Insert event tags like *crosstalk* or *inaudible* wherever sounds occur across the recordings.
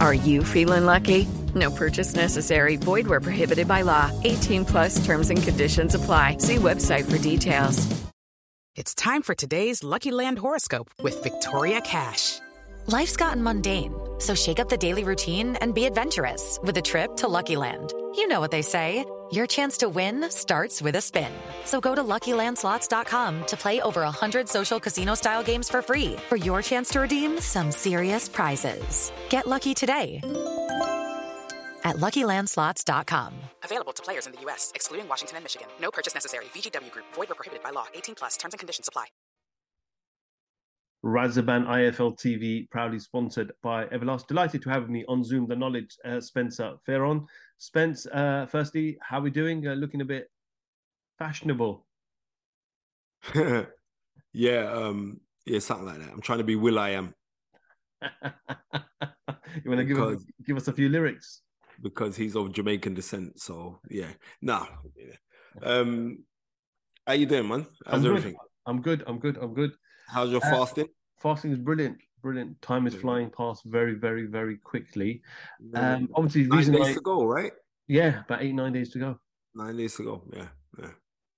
Are you feeling lucky? No purchase necessary. Void where prohibited by law. 18 plus terms and conditions apply. See website for details. It's time for today's Lucky Land horoscope with Victoria Cash. Life's gotten mundane, so shake up the daily routine and be adventurous with a trip to Lucky Land. You know what they say. Your chance to win starts with a spin. So go to LuckyLandSlots.com to play over 100 social casino-style games for free for your chance to redeem some serious prizes. Get lucky today at LuckyLandSlots.com. Available to players in the U.S., excluding Washington and Michigan. No purchase necessary. VGW Group. Void where prohibited by law. 18 plus. Terms and conditions apply. Razaban IFL TV, proudly sponsored by Everlast. Delighted to have me on Zoom the knowledge uh, Spencer Fearon. Spence, uh, firstly, how are we doing? Uh, looking a bit fashionable. *laughs* yeah, um, yeah, something like that. I'm trying to be Will I Am. *laughs* you want to give us, give us a few lyrics? Because he's of Jamaican descent. So yeah, nah. Um, how you doing, man? How's I'm everything? Good. I'm good. I'm good. I'm good. How's your Uh, fasting? Fasting is brilliant. Brilliant. Time is flying past very, very, very quickly. Um, obviously, the Nine reason days I, to go, right? yeah, about eight, nine days to go. Nine days to go. Yeah, yeah.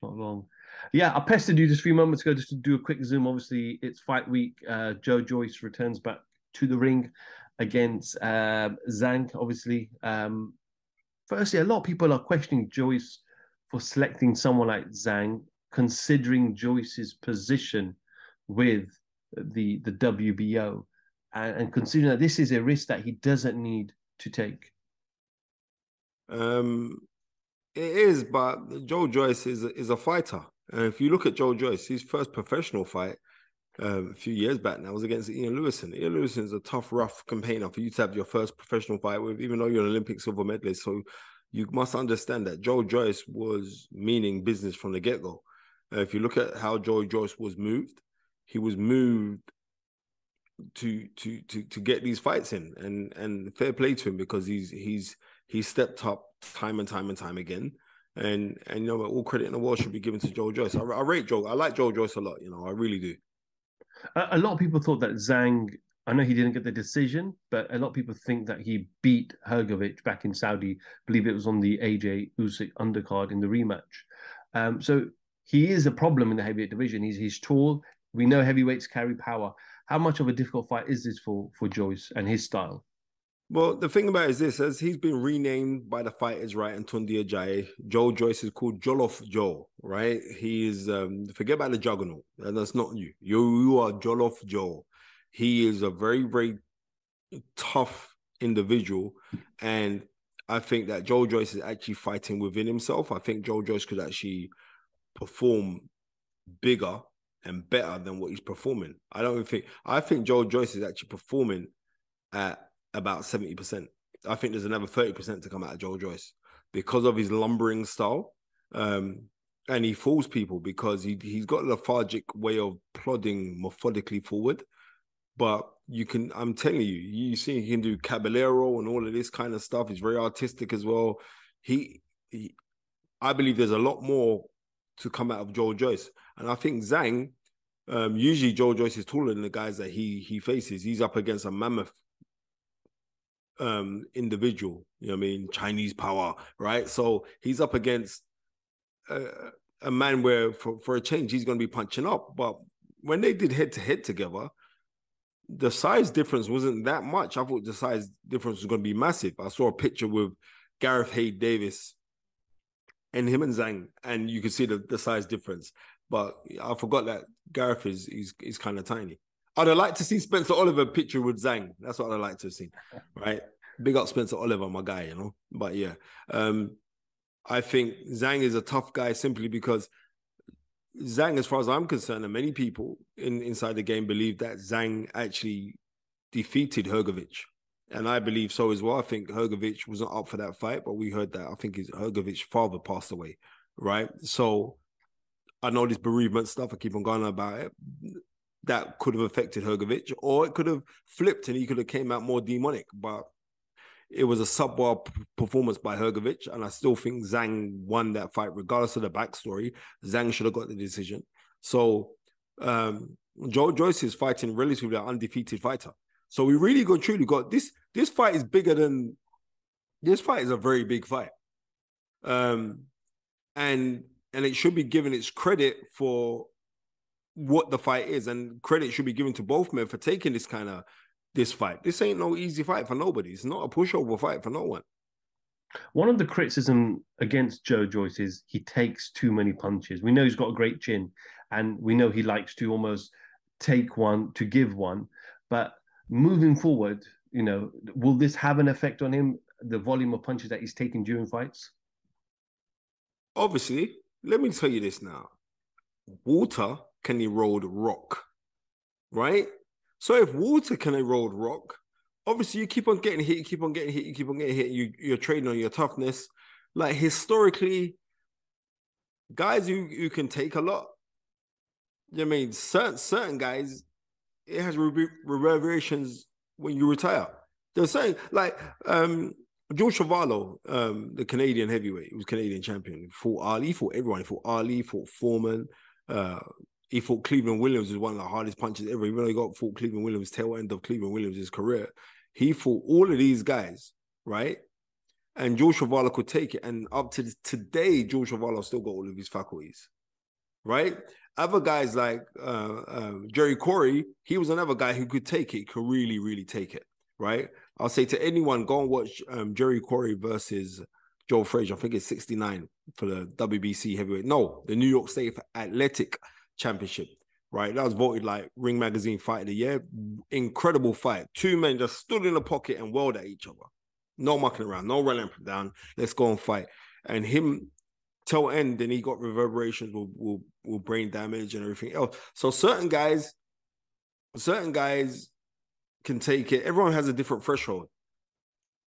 not long. Yeah, I pestered you just a few moments ago just to do a quick zoom. Obviously, it's fight week. Uh, Joe Joyce returns back to the ring against um, Zhang. Obviously, um, firstly, a lot of people are questioning Joyce for selecting someone like Zhang, considering Joyce's position with the the WBO, and, and considering that this is a risk that he doesn't need to take. Um, it is, but Joe Joyce is is a fighter. And if you look at Joe Joyce, his first professional fight um, a few years back now was against Ian Lewison. Ian Lewison is a tough, rough campaigner for you to have your first professional fight with, even though you're an Olympic silver medalist. So you must understand that Joe Joyce was meaning business from the get go. Uh, if you look at how Joe Joyce was moved, he was moved to to to to get these fights in, and and fair play to him because he's he's he's stepped up time and time and time again. And and you know all credit in the world should be given to Joe Joyce. I, I rate Joe. I like Joe Joyce a lot. You know, I really do. A, a lot of people thought that Zhang. I know he didn't get the decision, but a lot of people think that he beat Hrgovic back in Saudi. I believe it was on the AJ Usyk undercard in the rematch. Um, so he is a problem in the heavyweight division. He's he's tall. We know heavyweights carry power. How much of a difficult fight is this for for Joyce and his style? Well, the thing about it is this: as he's been renamed by the fighters, right, and Tundi Ajayi, Joe Joyce is called Jollof Joe, right? He is um, forget about the juggernaut. and That's not you. You you are Jollof Joe. He is a very very tough individual, and I think that Joe Joyce is actually fighting within himself. I think Joe Joyce could actually perform bigger and better than what he's performing. I don't think I think Joe Joyce is actually performing at about 70%. I think there's another 30% to come out of Joe Joyce because of his lumbering style. Um, and he fools people because he he's got a lethargic way of plodding methodically forward. But you can, I'm telling you, you see he can do caballero and all of this kind of stuff. He's very artistic as well. He, he I believe there's a lot more to come out of Joe Joyce. And I think Zhang, um, usually Joe Joyce is taller than the guys that he he faces. He's up against a mammoth um individual, you know what I mean? Chinese power, right? So he's up against a, a man where for, for a change he's gonna be punching up. But when they did head to head together, the size difference wasn't that much. I thought the size difference was gonna be massive. I saw a picture with Gareth A Davies and him and Zhang, and you can see the, the size difference. But I forgot that Gareth is is, is kind of tiny. I'd have liked to see Spencer Oliver picture with Zhang. That's what I'd like to have seen, *laughs* Right. Big up Spencer Oliver, my guy, you know. But yeah. Um, I think Zhang is a tough guy simply because Zhang, as far as I'm concerned, and many people in inside the game believe that Zhang actually defeated Hrgovic. And I believe so as well. I think Hrgovic wasn't up for that fight, but we heard that I think his Hrgovic's father passed away, right? So I know this bereavement stuff. I keep on going about it. That could have affected Hrgovic, or it could have flipped and he could have came out more demonic. But it was a subpar performance by Hrgovic, and I still think Zhang won that fight, regardless of the backstory. Zhang should have got the decision. So um, Joe Joyce is fighting relatively an undefeated fighter. So we really got truly got this. This fight is bigger than this fight is a very big fight. Um, and and it should be given its credit for what the fight is, and credit should be given to both men for taking this kind of this fight. This ain't no easy fight for nobody. It's not a pushover fight for no one. One of the criticism against Joe Joyce is he takes too many punches. We know he's got a great chin, and we know he likes to almost take one to give one. But moving forward, you know, will this have an effect on him? The volume of punches that he's taking during fights. Obviously, let me tell you this now. Water can erode rock, right? So if water can erode rock, obviously you keep on getting hit, you keep on getting hit, you keep on getting hit. You you're trading on your toughness. Like historically, guys who, who can take a lot. I mean, certain certain guys, it has reverberations when you retire. They're saying like um George Chuvalo, um, the Canadian heavyweight, was Canadian champion, fought Ali, fought everyone, he fought Ali, fought Foreman, uh, he fought Cleveland Williams was one of the hardest punches ever. Even though he got fought Cleveland Williams, tail end of Cleveland Williams' career, he fought all of these guys, right? And George Chuvalo could take it. And up to today, George Chuvalo still got all of his faculties, right? Other guys like uh, uh, Jerry Quarry, he was another guy who could take it, could really, really take it, right? I'll say to anyone, go and watch um, Jerry Quarry versus Joe Frazier. I think it's 69 for the WBC heavyweight. No, the New York State Athletic Championship, right? That was voted like Ring Magazine Fight of the Year. Incredible fight. Two men just stood in the pocket and whirled at each other. No mucking around, no running down. Let's go and fight. And him till end, then he got reverberations with, with, with brain damage and everything else. So certain guys, certain guys can take it. Everyone has a different threshold.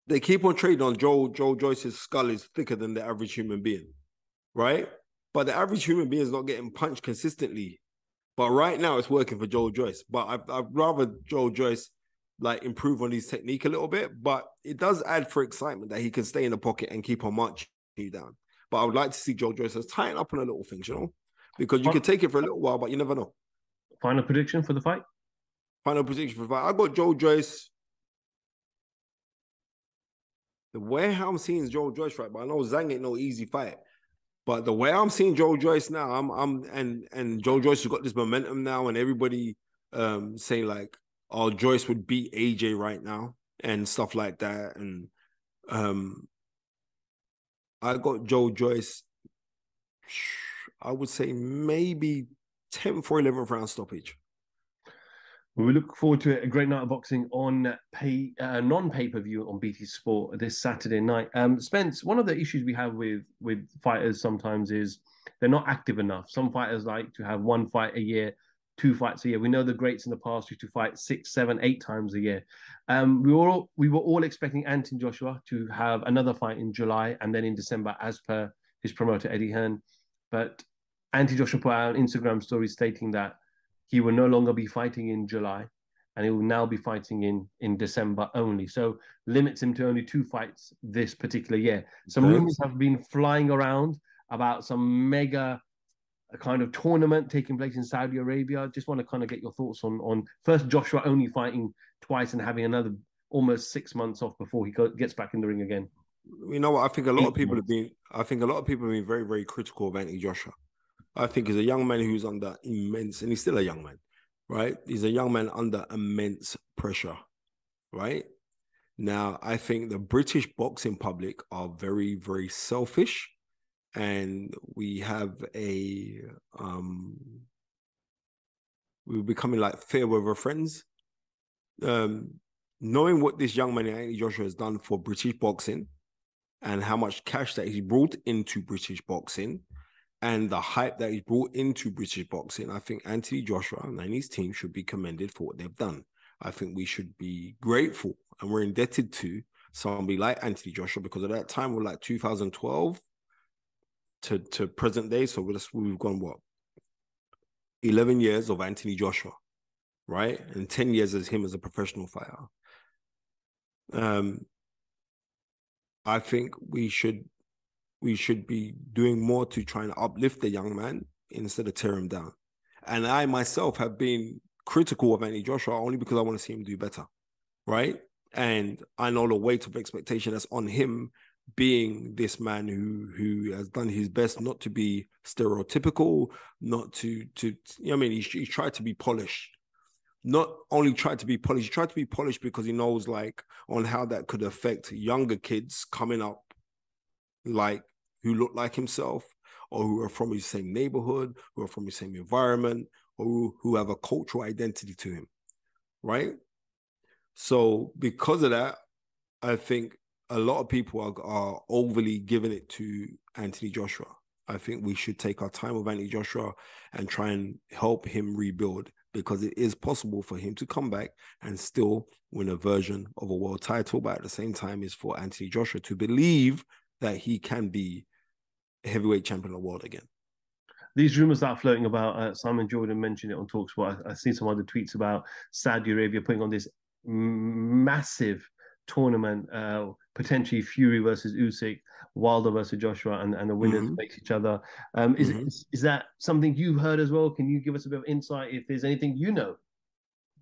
They keep on trading on Joe Joe Joyce's skull is thicker than the average human being, right? But the average human being is not getting punched consistently. But right now, it's working for Joe Joyce. But I'd, I'd rather Joe Joyce like improve on his technique a little bit. But it does add for excitement that he can stay in the pocket and keep on marching you down. But I would like to see Joe Joyce tighten up on a little things, you know, because you can take it for a little while, but you never know. Final prediction for the fight? Final prediction for fight. I got Joe Joyce. The way I'm seeing Joe Joyce right, but I know Zhang ain't no easy fight. But the way I'm seeing Joe Joyce now, I'm I'm and and Joe Joyce has got this momentum now, and everybody um saying like, oh, Joyce would beat AJ right now and stuff like that. And um I got Joe Joyce, I would say maybe 10th or 11th round stoppage. We look forward to. A great night of boxing on pay uh, non pay per view on BT Sport this Saturday night. Um, Spence, one of the issues we have with with fighters sometimes is they're not active enough. Some fighters like to have one fight a year, two fights a year. We know the greats in the past used to fight six, seven, eight times a year. Um, we were all, we were all expecting Anthony Joshua to have another fight in July and then in December, as per his promoter Eddie Hearn. But Anthony Joshua put out an Instagram story stating that he will no longer be fighting in July and he will now be fighting in in December only. So limits him to only two fights this particular year. Some okay. rumors have been flying around about some mega kind of tournament taking place in Saudi Arabia. Just want to kind of get your thoughts on on first Joshua only fighting twice and having another almost six months off before he gets back in the ring again. You know what? I think a lot Eight of people months. have been. I think a lot of people have been very, very critical of Anthony Joshua. I think he's a young man who's under immense, and he's still a young man, right? He's a young man under immense pressure, right? Now, I think the British boxing public are very, very selfish and we have a um we we're becoming like fair weather friends. Um, knowing what this young man Anthony Joshua has done for British boxing and how much cash that he brought into British boxing and the hype that he's brought into British boxing, I think Anthony Joshua and his team should be commended for what they've done. I think we should be grateful and we're indebted to somebody like Anthony Joshua because at that time we're like 2012 to to present day. So we've gone what 11 years of Anthony Joshua, right? And 10 years as him as a professional fighter. Um, I think we should we should be doing more to try and uplift the young man instead of tear him down. And I myself have been critical of Anthony Joshua only because I want to see him do better, right? And I know the weight of expectation that's on him being this man who who has done his best not to be stereotypical, not to to you know I mean he's tried to be polished. Not only tried to be polished, he tried to be polished because he knows like on how that could affect younger kids coming up, like who look like himself or who are from his same neighborhood, who are from his same environment, or who, who have a cultural identity to him, right? So because of that, I think a lot of people are, are overly giving it to Anthony Joshua. I think we should take our time with Anthony Joshua and try and help him rebuild because it is possible for him to come back and still win a version of a world title. But at the same time, is for Anthony Joshua to believe that he can be heavyweight champion of the world again. These rumors that are floating about, uh, Simon Jordan mentioned it on Talksport. I, I've seen some other tweets about Saudi Arabia putting on this massive tournament, uh, potentially Fury versus Usyk, Wilder versus Joshua, and, and the winners mm-hmm. face each other. Um, is, mm-hmm. is, is that something you've heard as well? Can you give us a bit of insight if there's anything you know?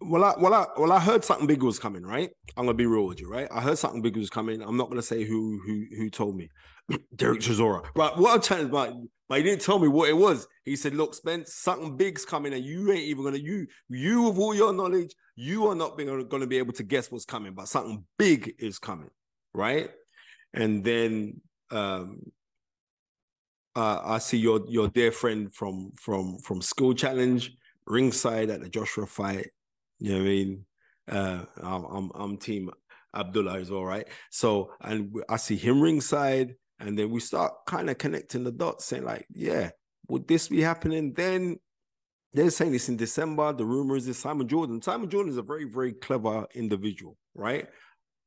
Well, I well I well I heard something big was coming, right? I'm gonna be real with you, right? I heard something big was coming. I'm not gonna say who who who told me. *clears throat* Derek Chisora. But what I'm trying to but, but he didn't tell me what it was. He said, Look, Spence, something big's coming, and you ain't even gonna you you with all your knowledge, you are not being, gonna be able to guess what's coming, but something big is coming, right? And then um uh, I see your your dear friend from from from School Challenge ringside at the Joshua fight you know what I mean? Uh, I'm, I'm, I'm team Abdullah as well, right? So, and I see him ringside, and then we start kind of connecting the dots, saying like, yeah, would this be happening? Then they're saying this in December. The rumor is this Simon Jordan. Simon Jordan is a very, very clever individual, right?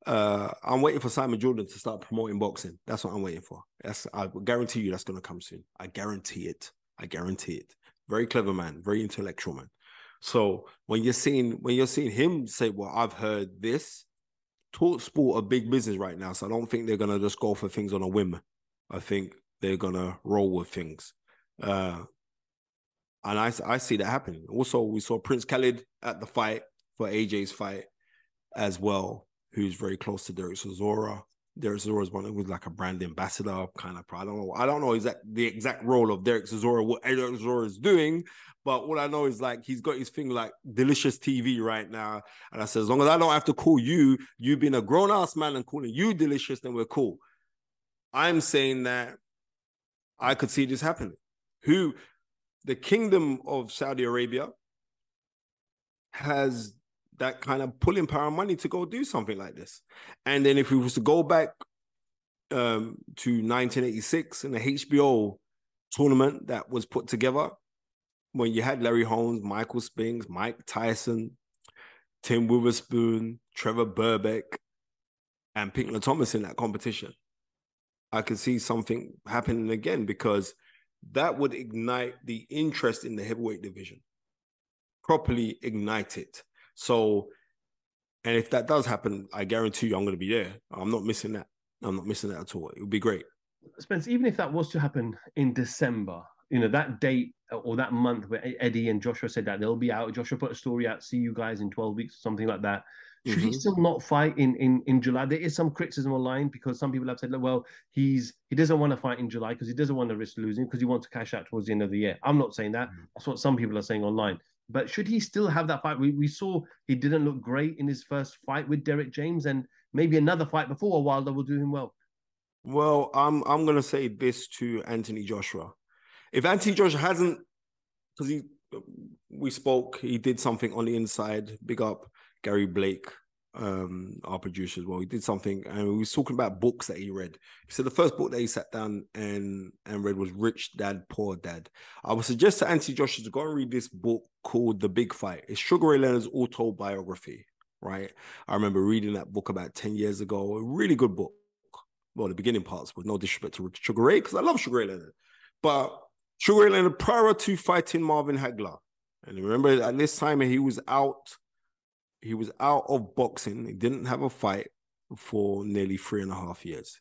Uh, I'm waiting for Simon Jordan to start promoting boxing. That's what I'm waiting for. That's I guarantee you that's gonna come soon. I guarantee it. I guarantee it. Very clever man, very intellectual man. So when you're seeing when you're seeing him say, "Well, I've heard this," talk sport a big business right now. So I don't think they're gonna just go for things on a whim. I think they're gonna roll with things. Uh, and I, I see that happening. Also, we saw Prince Khalid at the fight for AJ's fight as well, who's very close to Derek Chisora. Derek Chisora is one with like a brand ambassador kind of. I don't know. I don't know exact the exact role of Derek Chisora, what Derek Chisora is doing, but all I know is like he's got his thing like delicious TV right now. And I said, as long as I don't have to call you, you being a grown ass man and calling you delicious, then we're cool. I'm saying that I could see this happening. Who the kingdom of Saudi Arabia has that kind of pulling power money to go do something like this. And then if we was to go back um, to 1986 in the HBO tournament that was put together, when you had Larry Holmes, Michael Spinks, Mike Tyson, Tim Witherspoon, Trevor Berbick, and Pinklon Thomas in that competition, I could see something happening again because that would ignite the interest in the heavyweight division, properly ignite it. So, and if that does happen, I guarantee you I'm going to be there. I'm not missing that. I'm not missing that at all. It would be great. Spence, even if that was to happen in December, you know that date or that month where Eddie and Joshua said that they'll be out. Joshua put a story out, see you guys in 12 weeks or something like that. Should mm-hmm. he still not fight in, in in July? There is some criticism online because some people have said, well, he's he doesn't want to fight in July because he doesn't want to risk losing because he wants to cash out towards the end of the year. I'm not saying that. Mm-hmm. That's what some people are saying online. But should he still have that fight? We, we saw he didn't look great in his first fight with Derrick James, and maybe another fight before Wilder will do him well. Well, I'm I'm gonna say this to Anthony Joshua. If Anthony Joshua hasn't, because he we spoke, he did something on the inside. Big up Gary Blake, um, our producer as well. He did something, and we was talking about books that he read. He said the first book that he sat down and and read was Rich Dad Poor Dad. I would suggest to Anthony Joshua to go and read this book called The Big Fight. It's Sugar Ray Leonard's autobiography. Right, I remember reading that book about ten years ago. A really good book well, the beginning parts with no disrespect to Sugar Ray, because I love Sugar Ray Leonard. But Sugar Ray Leonard, prior to fighting Marvin Hagler, and remember at this time he was out, he was out of boxing. He didn't have a fight for nearly three and a half years.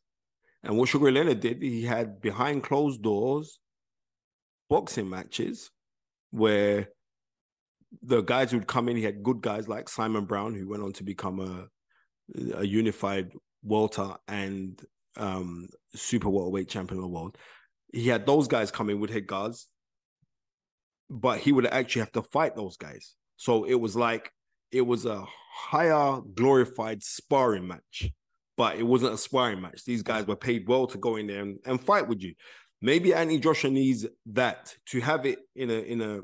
And what Sugar Leonard did, he had behind closed doors boxing matches where the guys who'd come in, he had good guys like Simon Brown, who went on to become a, a unified welter and um, super welterweight champion of the world. He had those guys coming with head guards, but he would actually have to fight those guys. So it was like it was a higher glorified sparring match, but it wasn't a sparring match. These guys were paid well to go in there and, and fight with you. Maybe Anthony Joshua needs that to have it in a in a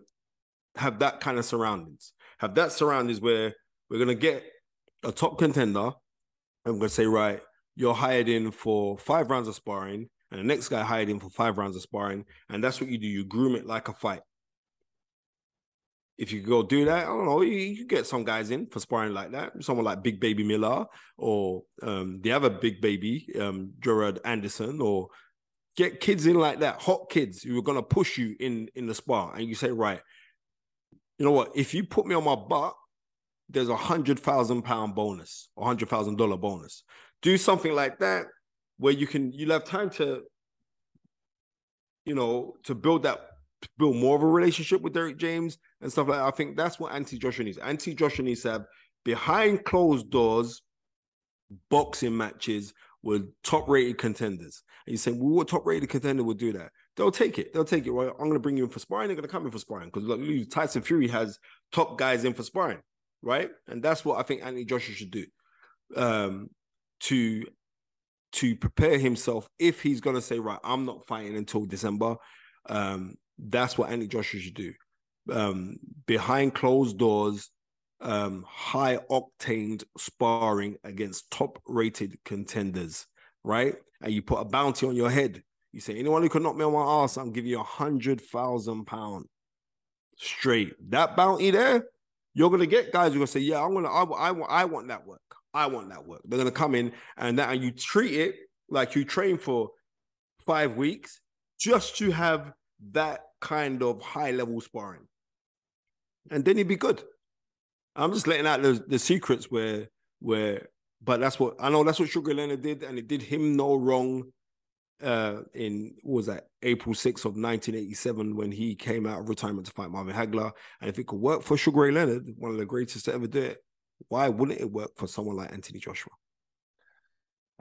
have that kind of surroundings. Have that surroundings where we're gonna get a top contender. I'm gonna say, right, you're hired in for five rounds of sparring, and the next guy hired in for five rounds of sparring, and that's what you do. You groom it like a fight. If you go do that, I don't know, you, you get some guys in for sparring like that. Someone like Big Baby Miller or um, the other Big Baby, um, Jared Anderson, or get kids in like that, hot kids who are gonna push you in in the spar, and you say, right, you know what? If you put me on my butt, there's a hundred thousand pound bonus, a hundred thousand dollar bonus do something like that where you can you'll have time to you know to build that build more of a relationship with Derrick James and stuff like that. I think that's what Anthony Joshua needs. Anthony Joshua needs to have behind closed doors boxing matches with top rated contenders. And you say, well, what top rated contender would do that? They'll take it. They'll take it. Well, I'm going to bring you in for sparring. They're going to come in for sparring because like, Tyson Fury has top guys in for sparring, right? And that's what I think Anthony Joshua should do. Um, to to prepare himself if he's gonna say, right, I'm not fighting until December. Um, that's what Andy Joshua should do. Um, behind closed doors, um, high octane sparring against top rated contenders, right? And you put a bounty on your head. You say, anyone who can knock me on my ass, I'm giving you a hundred thousand pound straight. That bounty there, you're gonna get guys who are gonna say, yeah, I'm gonna, I, I, I want that work. I want that work. They're gonna come in and that and you treat it like you train for five weeks just to have that kind of high level sparring. And then he'd be good. I'm just letting out the, the secrets where where but that's what I know that's what Sugar Leonard did, and it did him no wrong uh in was that April 6th of 1987 when he came out of retirement to fight Marvin Hagler. And if it could work for Sugar Ray Leonard, one of the greatest to ever do it, why wouldn't it work for someone like Anthony Joshua?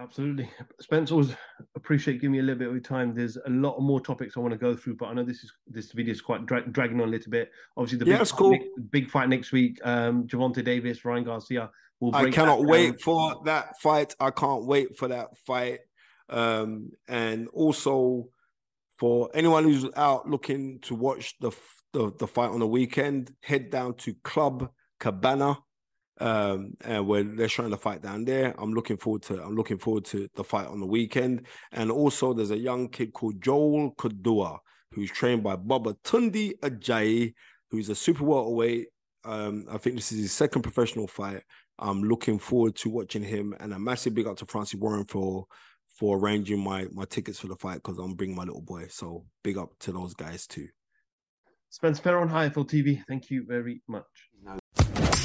Absolutely. Spencer, always appreciate giving me a little bit of your time. There's a lot more topics I want to go through, but I know this is this video is quite dra- dragging on a little bit. Obviously, the yeah, big, that's cool. Fight, big fight next week. Um, Gervonta Davis, Ryan Garcia. Will I cannot wait for that fight. I can't wait for that fight. Um, and also for anyone who's out looking to watch the, the the fight on the weekend, head down to Club Cabana um, and where they're trying to fight down there. I'm looking forward to I'm looking forward to the fight on the weekend. And also, there's a young kid called Joel Kadua who's trained by Baba Tundi Ajayi, who's a super welterweight. Um, I think this is his second professional fight. I'm looking forward to watching him, and a massive big up to Francis Warren for for arranging my my tickets for the fight because I'm bringing my little boy. So big up to those guys too. Spence Ferrer on HiFL TV. Thank you very much.